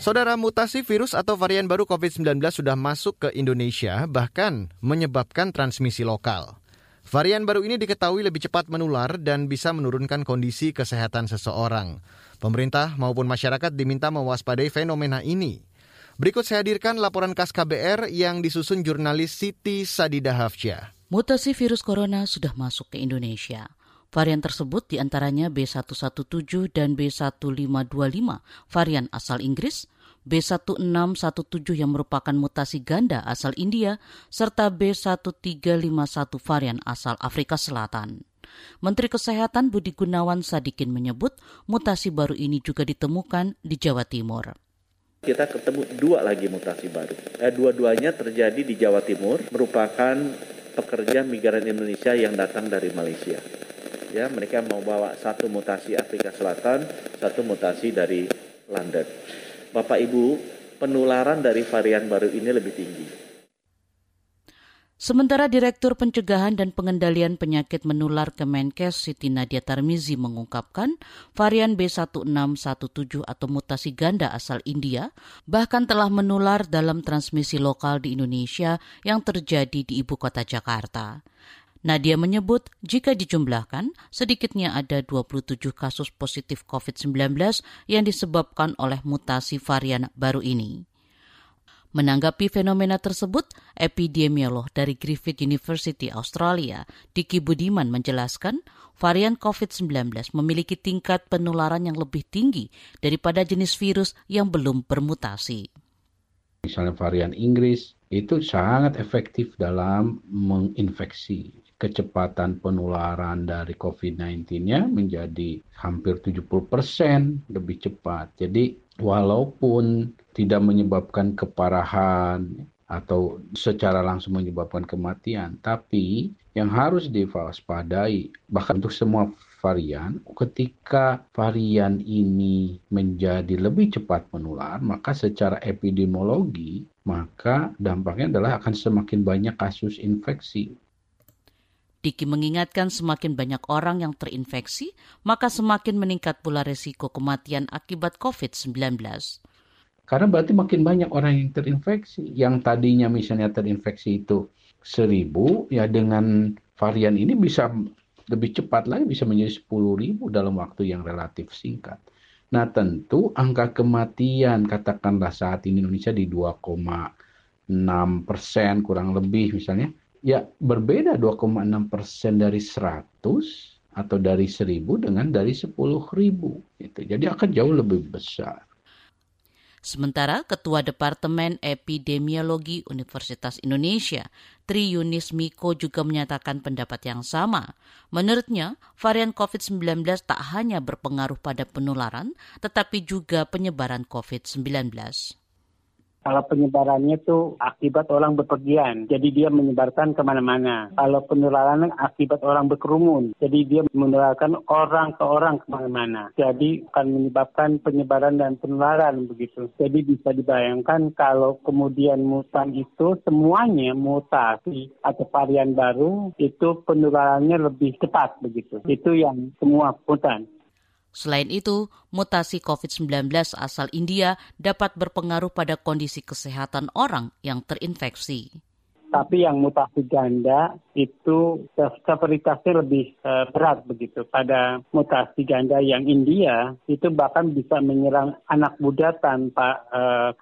Saudara mutasi virus atau varian baru COVID-19 sudah masuk ke Indonesia, bahkan menyebabkan transmisi lokal. Varian baru ini diketahui lebih cepat menular dan bisa menurunkan kondisi kesehatan seseorang. Pemerintah maupun masyarakat diminta mewaspadai fenomena ini. Berikut saya hadirkan laporan khas KBR yang disusun jurnalis Siti Sadida Hafsyah. Mutasi virus corona sudah masuk ke Indonesia. Varian tersebut di antaranya B117 dan B1525, varian asal Inggris, B1617 yang merupakan mutasi ganda asal India, serta B1351 varian asal Afrika Selatan. Menteri Kesehatan Budi Gunawan Sadikin menyebut mutasi baru ini juga ditemukan di Jawa Timur. Kita ketemu dua lagi mutasi baru. Eh, dua-duanya terjadi di Jawa Timur, merupakan pekerja migran Indonesia yang datang dari Malaysia ya mereka mau bawa satu mutasi Afrika Selatan, satu mutasi dari London. Bapak Ibu, penularan dari varian baru ini lebih tinggi. Sementara Direktur Pencegahan dan Pengendalian Penyakit Menular Kemenkes Siti Nadia Tarmizi mengungkapkan varian B1617 atau mutasi ganda asal India bahkan telah menular dalam transmisi lokal di Indonesia yang terjadi di ibu kota Jakarta. Nadia menyebut jika dijumlahkan, sedikitnya ada 27 kasus positif COVID-19 yang disebabkan oleh mutasi varian baru ini. Menanggapi fenomena tersebut, epidemiolog dari Griffith University Australia, Diki Budiman menjelaskan varian COVID-19 memiliki tingkat penularan yang lebih tinggi daripada jenis virus yang belum bermutasi. Misalnya varian Inggris itu sangat efektif dalam menginfeksi kecepatan penularan dari COVID-19-nya menjadi hampir 70% lebih cepat. Jadi walaupun tidak menyebabkan keparahan atau secara langsung menyebabkan kematian, tapi yang harus diwaspadai bahkan untuk semua varian, ketika varian ini menjadi lebih cepat menular, maka secara epidemiologi, maka dampaknya adalah akan semakin banyak kasus infeksi. Diki mengingatkan semakin banyak orang yang terinfeksi, maka semakin meningkat pula resiko kematian akibat COVID-19. Karena berarti makin banyak orang yang terinfeksi. Yang tadinya misalnya terinfeksi itu seribu, ya dengan varian ini bisa lebih cepat lagi, bisa menjadi sepuluh ribu dalam waktu yang relatif singkat. Nah tentu angka kematian katakanlah saat ini Indonesia di 2,6 persen kurang lebih misalnya ya berbeda 2,6 persen dari 100 atau dari 1000 dengan dari 10 ribu. Gitu. Jadi akan jauh lebih besar. Sementara Ketua Departemen Epidemiologi Universitas Indonesia, Tri Yunis Miko juga menyatakan pendapat yang sama. Menurutnya, varian COVID-19 tak hanya berpengaruh pada penularan, tetapi juga penyebaran COVID-19. Kalau penyebarannya itu akibat orang bepergian, jadi dia menyebarkan ke mana-mana. Kalau penularan akibat orang berkerumun, jadi dia menularkan orang ke orang ke mana-mana. Jadi akan menyebabkan penyebaran dan penularan begitu. Jadi bisa dibayangkan kalau kemudian mutan itu semuanya mutasi atau varian baru, itu penularannya lebih cepat begitu. Itu yang semua mutan. Selain itu, mutasi COVID-19 asal India dapat berpengaruh pada kondisi kesehatan orang yang terinfeksi. Tapi yang mutasi ganda itu severitasnya lebih uh, berat begitu. Pada mutasi ganda yang India itu bahkan bisa menyerang anak muda tanpa uh,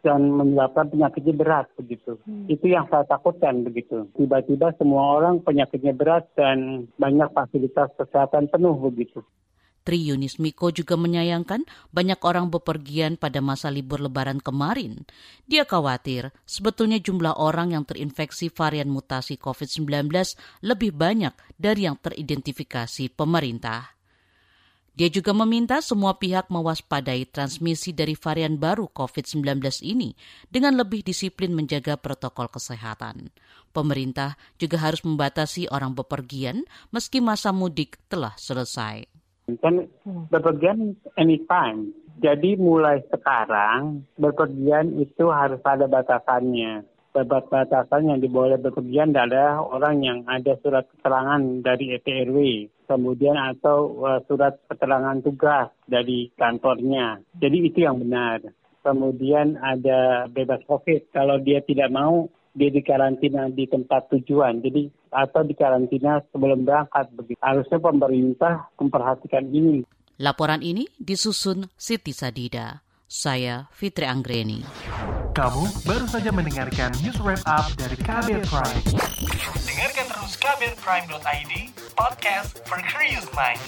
dan menyebabkan penyakitnya berat begitu. Hmm. Itu yang saya takutkan begitu. Tiba-tiba semua orang penyakitnya berat dan banyak fasilitas kesehatan penuh begitu. Tri Yunis Miko juga menyayangkan banyak orang bepergian pada masa libur lebaran kemarin. Dia khawatir sebetulnya jumlah orang yang terinfeksi varian mutasi COVID-19 lebih banyak dari yang teridentifikasi pemerintah. Dia juga meminta semua pihak mewaspadai transmisi dari varian baru COVID-19 ini dengan lebih disiplin menjaga protokol kesehatan. Pemerintah juga harus membatasi orang bepergian meski masa mudik telah selesai. Kan berpergian anytime. Jadi mulai sekarang berpergian itu harus ada batasannya. batasan yang diboleh berpergian adalah orang yang ada surat keterangan dari ETRW, kemudian atau uh, surat keterangan tugas dari kantornya. Jadi itu yang benar. Kemudian ada bebas COVID. Kalau dia tidak mau, dia dikarantina di tempat tujuan. Jadi atau dikarantina sebelum berangkat. Harusnya pemerintah memperhatikan ini. Laporan ini disusun Siti Sadida. Saya Fitri Anggreni. Kamu baru saja mendengarkan news wrap up dari Kabel Prime. Dengarkan terus kabelprime.id, podcast for curious mind.